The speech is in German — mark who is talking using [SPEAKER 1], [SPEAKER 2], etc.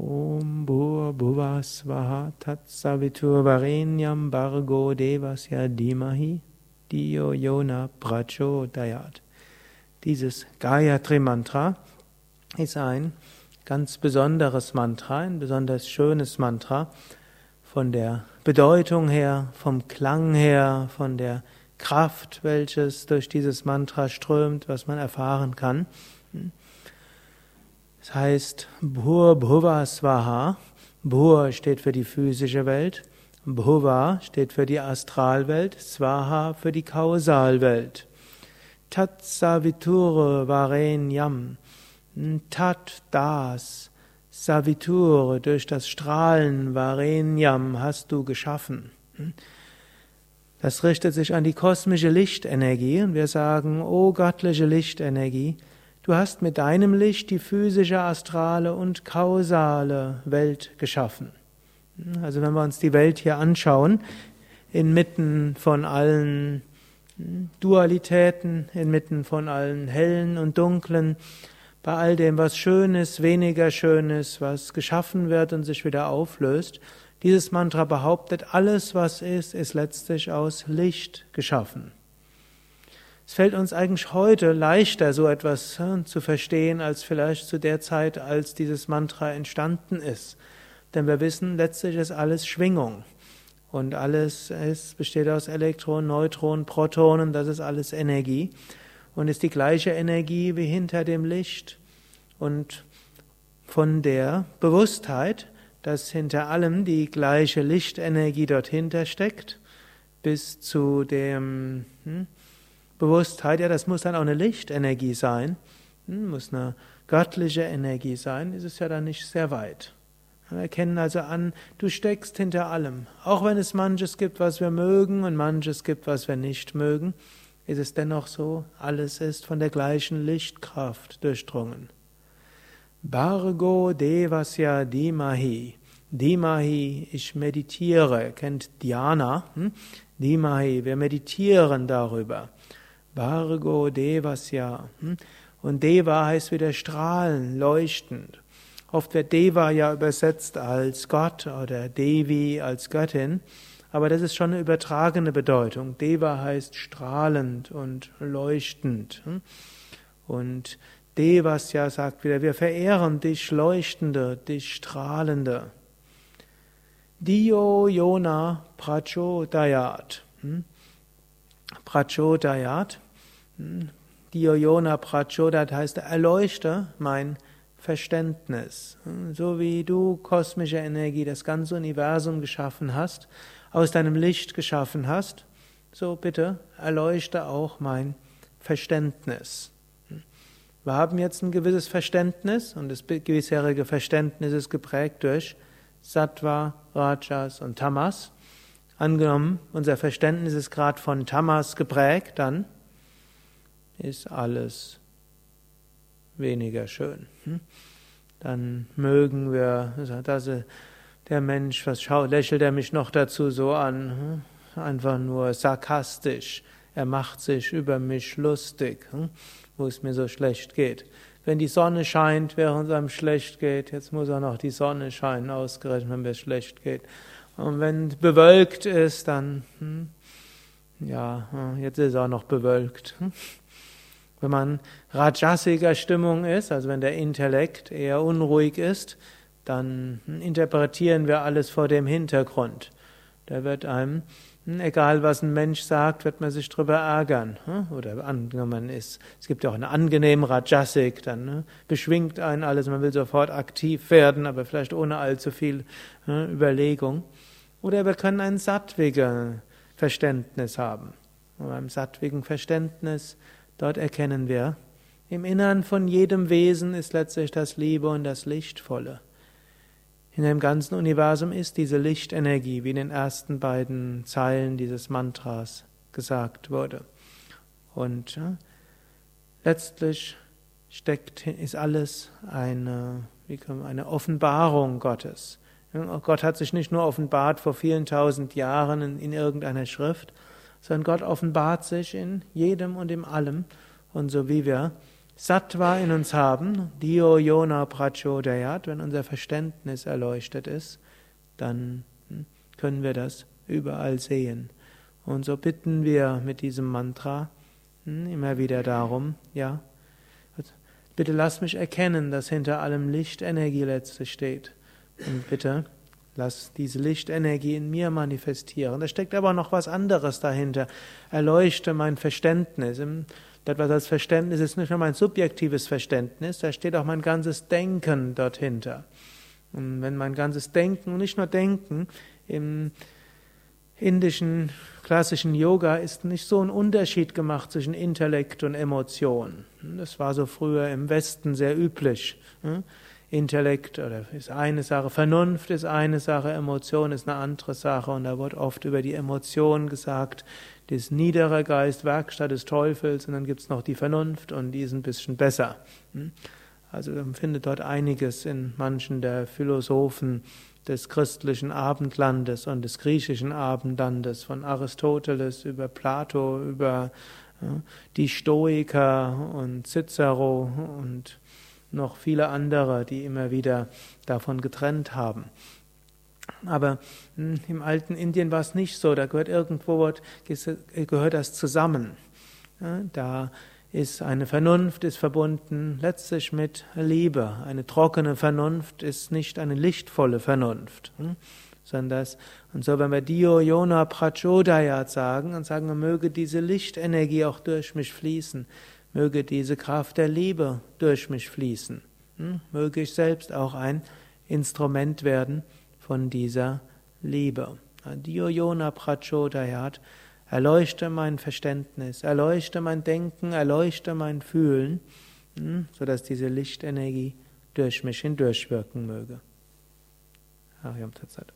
[SPEAKER 1] Om Bhur Bhuva Svaha Tatsavitur Varenyam Bargo Devasya Dimahi Diyo Yona Prachodayat. Dieses Gayatri Mantra ist ein ganz besonderes Mantra, ein besonders schönes Mantra von der Bedeutung her, vom Klang her, von der Kraft, welches durch dieses Mantra strömt, was man erfahren kann. Es heißt Bhur Bhuva Swaha. Bhur steht für die physische Welt, Bhuva steht für die Astralwelt, Swaha für die Kausalwelt. Tat Saviture Varenyam. Tat das. Saviture durch das Strahlen Varenyam hast du geschaffen. Das richtet sich an die kosmische Lichtenergie und wir sagen, o göttliche Lichtenergie, Du hast mit deinem Licht die physische, astrale und kausale Welt geschaffen. Also wenn wir uns die Welt hier anschauen, inmitten von allen Dualitäten, inmitten von allen hellen und dunklen, bei all dem, was schön ist, weniger schön ist, was geschaffen wird und sich wieder auflöst, dieses Mantra behauptet, alles, was ist, ist letztlich aus Licht geschaffen. Es fällt uns eigentlich heute leichter, so etwas zu verstehen, als vielleicht zu der Zeit, als dieses Mantra entstanden ist. Denn wir wissen, letztlich ist alles Schwingung. Und alles ist, besteht aus Elektronen, Neutronen, Protonen, das ist alles Energie. Und ist die gleiche Energie wie hinter dem Licht. Und von der Bewusstheit, dass hinter allem die gleiche Lichtenergie dort hinter steckt, bis zu dem, hm, Bewusstheit, ja, das muss dann auch eine Lichtenergie sein, hm, muss eine göttliche Energie sein, ist es ja dann nicht sehr weit. Wir erkennen also an, du steckst hinter allem. Auch wenn es manches gibt, was wir mögen und manches gibt, was wir nicht mögen, ist es dennoch so, alles ist von der gleichen Lichtkraft durchdrungen. Bargo Devasya Dimahi. Dimahi, ich meditiere, kennt Dhyana. Hm? Dimahi, wir meditieren darüber. Vargo Devasya. Hm? Und Deva heißt wieder strahlen, leuchtend. Oft wird Deva ja übersetzt als Gott oder Devi als Göttin, aber das ist schon eine übertragene Bedeutung. Deva heißt strahlend und leuchtend. Hm? Und Devasya sagt wieder, wir verehren dich Leuchtende, dich Strahlende. Dio Yona Prachodayat. Hm? Prachodayat Dioyona Prachodat heißt erleuchte mein Verständnis. So wie du kosmische Energie, das ganze Universum geschaffen hast, aus deinem Licht geschaffen hast, so bitte erleuchte auch mein Verständnis. Wir haben jetzt ein gewisses Verständnis und das bisherige Verständnis ist geprägt durch Sattva, Rajas und Tamas. Angenommen, unser Verständnis ist gerade von Tamas geprägt, dann ist alles weniger schön. Hm? Dann mögen wir, dass der Mensch, was schaut, lächelt er mich noch dazu so an? Hm? Einfach nur sarkastisch. Er macht sich über mich lustig, hm? wo es mir so schlecht geht. Wenn die Sonne scheint, während es einem schlecht geht, jetzt muss auch noch die Sonne scheinen, ausgerechnet, wenn es schlecht geht. Und wenn bewölkt ist, dann, ja, jetzt ist auch noch bewölkt. Wenn man rajasiger Stimmung ist, also wenn der Intellekt eher unruhig ist, dann interpretieren wir alles vor dem Hintergrund. Da wird einem, egal was ein Mensch sagt, wird man sich drüber ärgern. Hm? Oder angenommen ist, es gibt ja auch eine angenehme Rajasik, dann ne? beschwingt einen alles, man will sofort aktiv werden, aber vielleicht ohne allzu viel Überlegung. Oder wir können ein sattwiger Verständnis haben. Und beim sattwigen Verständnis Dort erkennen wir, im Innern von jedem Wesen ist letztlich das Liebe und das Lichtvolle. In dem ganzen Universum ist diese Lichtenergie, wie in den ersten beiden Zeilen dieses Mantras gesagt wurde. Und ja, letztlich steckt, ist alles eine, eine Offenbarung Gottes. Gott hat sich nicht nur offenbart vor vielen tausend Jahren in, in irgendeiner Schrift, sondern Gott offenbart sich in jedem und in allem. Und so wie wir Sattva in uns haben, Dio Yona Prachodayat, wenn unser Verständnis erleuchtet ist, dann hm, können wir das überall sehen. Und so bitten wir mit diesem Mantra hm, immer wieder darum, ja, bitte lass mich erkennen, dass hinter allem Lichtenergie letztlich steht. Und bitte lass diese Lichtenergie in mir manifestieren. Da steckt aber noch was anderes dahinter. Erleuchte mein Verständnis. Das, als Verständnis ist nicht nur mein subjektives Verständnis, da steht auch mein ganzes Denken dort hinter. Und wenn mein ganzes Denken, und nicht nur Denken, im indischen klassischen Yoga ist nicht so ein Unterschied gemacht zwischen Intellekt und Emotion. Das war so früher im Westen sehr üblich. Intellekt oder ist eine Sache, Vernunft ist eine Sache, Emotion ist eine andere Sache. Und da wird oft über die Emotion gesagt, das niedere Geist, Werkstatt des Teufels. Und dann gibt es noch die Vernunft und die ist ein bisschen besser. Also man findet dort einiges in manchen der Philosophen des christlichen Abendlandes und des griechischen Abendlandes, von Aristoteles über Plato, über die Stoiker und Cicero und noch viele andere, die immer wieder davon getrennt haben. Aber hm, im alten Indien war es nicht so, da gehört irgendwo gehört das zusammen. Da ist eine Vernunft ist verbunden letztlich mit Liebe. Eine trockene Vernunft ist nicht eine lichtvolle Vernunft, hm? sondern und so wenn wir Dio Yona Prachodayat sagen und sagen, möge diese Lichtenergie auch durch mich fließen, möge diese Kraft der Liebe durch mich fließen, hm? möge ich selbst auch ein Instrument werden von dieser Liebe. Dio Yona Prachodayat Erleuchte mein Verständnis, erleuchte mein Denken, erleuchte mein Fühlen, hm, sodass diese Lichtenergie durch mich hindurchwirken möge. Hariam Tatsat.